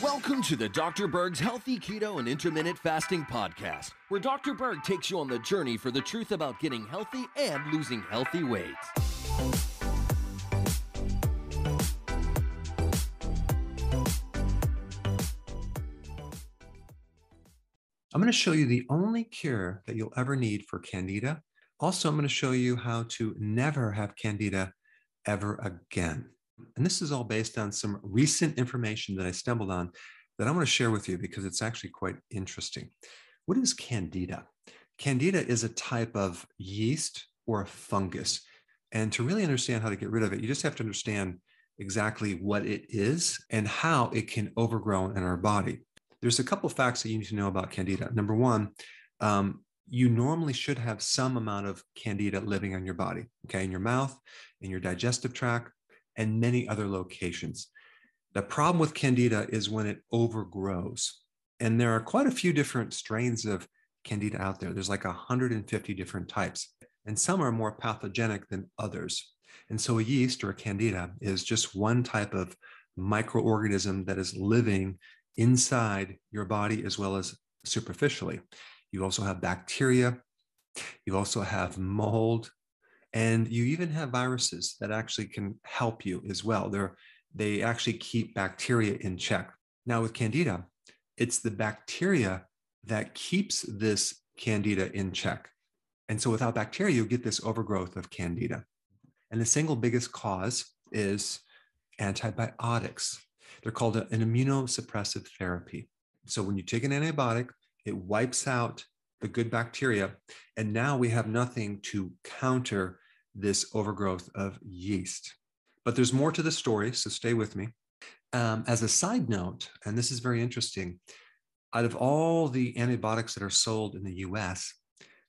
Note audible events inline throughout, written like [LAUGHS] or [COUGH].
Welcome to the Dr. Berg's Healthy Keto and Intermittent Fasting Podcast, where Dr. Berg takes you on the journey for the truth about getting healthy and losing healthy weight. I'm going to show you the only cure that you'll ever need for Candida. Also, I'm going to show you how to never have Candida ever again. And this is all based on some recent information that I stumbled on that I want to share with you because it's actually quite interesting. What is Candida? Candida is a type of yeast or a fungus. And to really understand how to get rid of it, you just have to understand exactly what it is and how it can overgrow in our body. There's a couple facts that you need to know about Candida. Number one, um, you normally should have some amount of Candida living on your body, okay, in your mouth, in your digestive tract, and many other locations. The problem with Candida is when it overgrows. And there are quite a few different strains of Candida out there. There's like 150 different types, and some are more pathogenic than others. And so a yeast or a Candida is just one type of microorganism that is living inside your body as well as superficially. You also have bacteria, you also have mold, and you even have viruses that actually can help you as well. They're, they actually keep bacteria in check. Now, with Candida, it's the bacteria that keeps this Candida in check. And so, without bacteria, you get this overgrowth of Candida. And the single biggest cause is antibiotics. They're called an immunosuppressive therapy. So, when you take an antibiotic, it wipes out the good bacteria. And now we have nothing to counter this overgrowth of yeast. But there's more to the story, so stay with me. Um, as a side note, and this is very interesting, out of all the antibiotics that are sold in the US,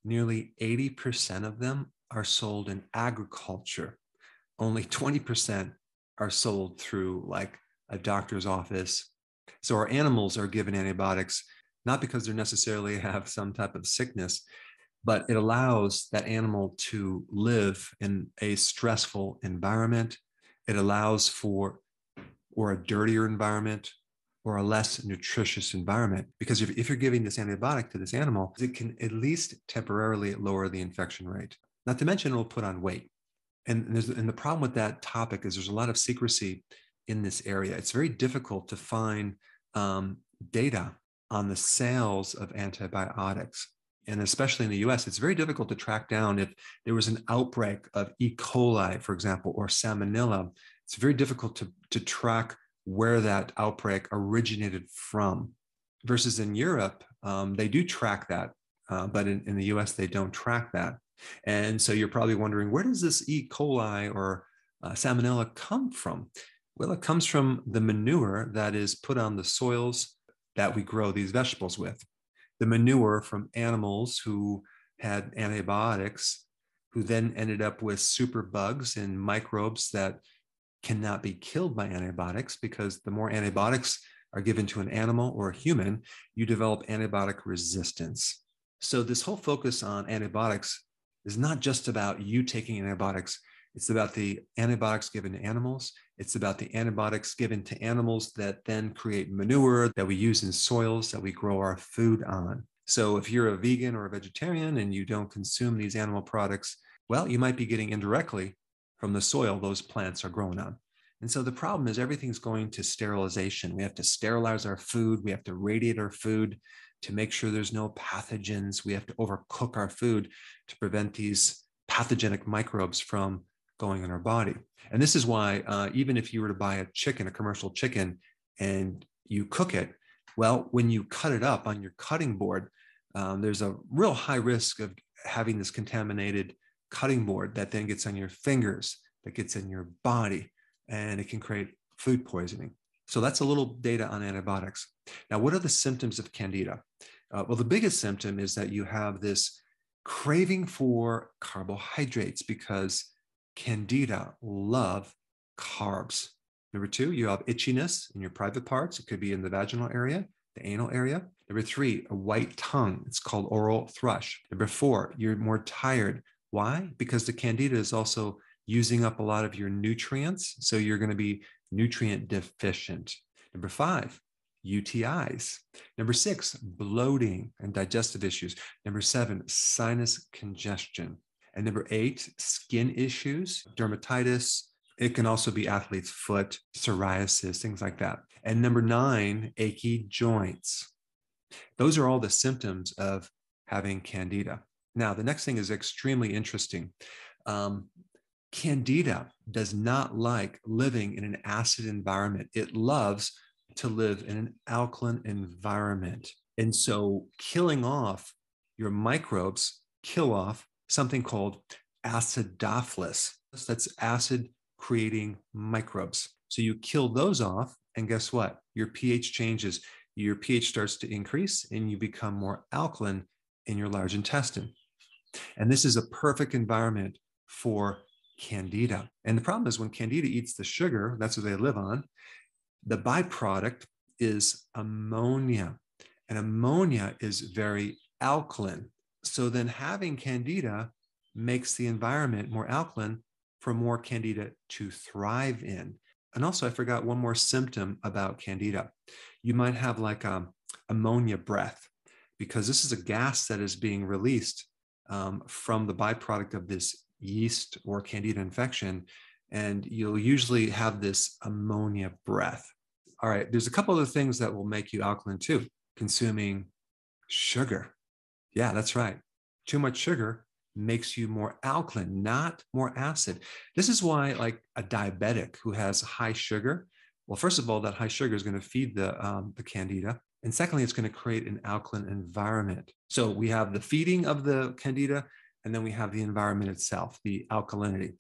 nearly 80% of them are sold in agriculture. Only 20% are sold through like a doctor's office. So our animals are given antibiotics not because they necessarily [LAUGHS] have some type of sickness, but it allows that animal to live in a stressful environment. It allows for or a dirtier environment or a less nutritious environment. Because if, if you're giving this antibiotic to this animal, it can at least temporarily lower the infection rate. Not to mention, it'll put on weight. And, there's, and the problem with that topic is there's a lot of secrecy in this area. It's very difficult to find um, data on the sales of antibiotics and especially in the US, it's very difficult to track down if there was an outbreak of E. coli, for example, or salmonella. It's very difficult to, to track where that outbreak originated from. Versus in Europe, um, they do track that, uh, but in, in the US, they don't track that. And so you're probably wondering, where does this E. coli or uh, salmonella come from? Well, it comes from the manure that is put on the soils that we grow these vegetables with the manure from animals who had antibiotics, who then ended up with super bugs and microbes that cannot be killed by antibiotics because the more antibiotics are given to an animal or a human, you develop antibiotic resistance. So, this whole focus on antibiotics is not just about you taking antibiotics, it's about the antibiotics given to animals. It's about the antibiotics given to animals that then create manure that we use in soils that we grow our food on. So if you're a vegan or a vegetarian and you don't consume these animal products, well, you might be getting indirectly from the soil those plants are grown on. And so the problem is everything's going to sterilization. We have to sterilize our food, we have to radiate our food to make sure there's no pathogens. We have to overcook our food to prevent these pathogenic microbes from going in our body. And this is why, uh, even if you were to buy a chicken, a commercial chicken, and you cook it, well, when you cut it up on your cutting board, um, there's a real high risk of having this contaminated cutting board that then gets on your fingers, that gets in your body, and it can create food poisoning. So that's a little data on antibiotics. Now, what are the symptoms of candida? Uh, well, the biggest symptom is that you have this craving for carbohydrates because candida love carbs. Number two, you have itchiness in your private parts. It could be in the vaginal area, the anal area. Number three, a white tongue. It's called oral thrush. Number four, you're more tired. Why? Because the candida is also using up a lot of your nutrients. So you're going to be nutrient deficient. Number five, UTIs. Number six, bloating and digestive issues. Number seven, sinus congestion. And number eight, skin issues, dermatitis. It can also be athlete's foot, psoriasis, things like that. And number nine, achy joints. Those are all the symptoms of having candida. Now, the next thing is extremely interesting. Um, candida does not like living in an acid environment. It loves to live in an alkaline environment. And so killing off your microbes kill off something called acidophilus. That's acid creating microbes. So you kill those off, and guess what? Your pH changes. Your pH starts to increase, and you become more alkaline in your large intestine. And this is a perfect environment for candida. And the problem is when candida eats the sugar, that's what they live on, the byproduct is ammonia. And ammonia is very alkaline. So then having candida makes the environment more alkaline for more candida to thrive in. And also, I forgot one more symptom about candida. You might have like um, ammonia breath because this is a gas that is being released um, from the byproduct of this yeast or candida infection. And you'll usually have this ammonia breath. All right, there's a couple other things that will make you alkaline too. Consuming sugar. Yeah, that's right. Too much sugar makes you more alkaline, not more acid. This is why, like a diabetic who has high sugar, well, first of all, that high sugar is going to feed the, um, the candida. And secondly, it's going to create an alkaline environment. So we have the feeding of the candida, and then we have the environment itself, the alkalinity.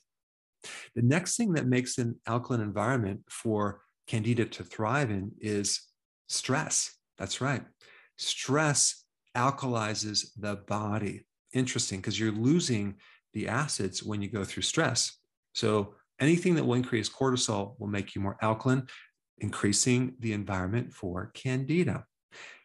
The next thing that makes an alkaline environment for candida to thrive in is stress. That's right. Stress alkalizes the body. Interesting, because you're losing the acids when you go through stress. So anything that will increase cortisol will make you more alkaline, increasing the environment for candida.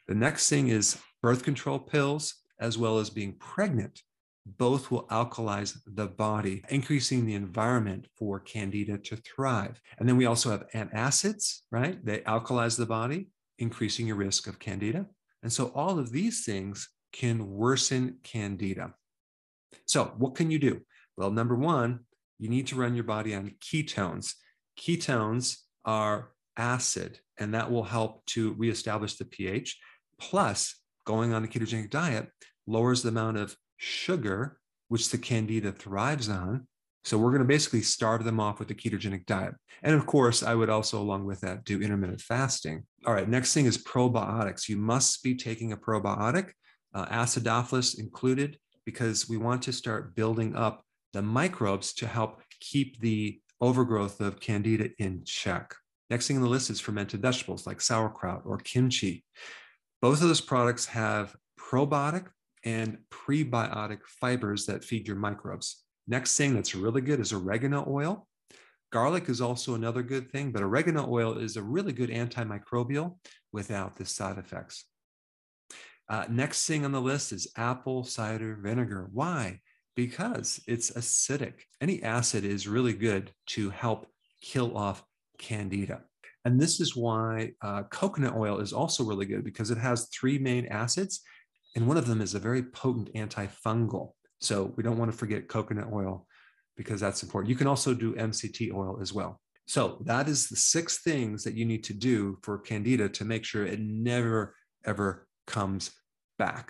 The next thing is birth control pills, as well as being pregnant. Both will alkalize the body, increasing the environment for candida to thrive. And then we also have antacids, right? They alkalize the body, increasing your risk of candida. And so all of these things can worsen candida. So, what can you do? Well, number one, you need to run your body on ketones. Ketones are acid, and that will help to reestablish the pH. Plus, going on a ketogenic diet lowers the amount of sugar, which the candida thrives on. So we're going to basically starve them off with the ketogenic diet. And of course, I would also, along with that, do intermittent fasting. All right, next thing is probiotics. You must be taking a probiotic, uh, acidophilus included, because we want to start building up the microbes to help keep the overgrowth of candida in check. Next thing on the list is fermented vegetables like sauerkraut or kimchi. Both of those products have probiotic and prebiotic fibers that feed your microbes. Next thing that's really good is oregano oil. Garlic is also another good thing, but oregano oil is a really good antimicrobial without the side effects. Uh, next thing on the list is apple cider vinegar. Why? Because it's acidic. Any acid is really good to help kill off candida. And this is why uh, coconut oil is also really good because it has three main acids, and one of them is a very potent antifungal. So we don't want to forget coconut oil because that's important. You can also do MCT oil as well. So that is the six things that you need to do for candida to make sure it never, ever comes back.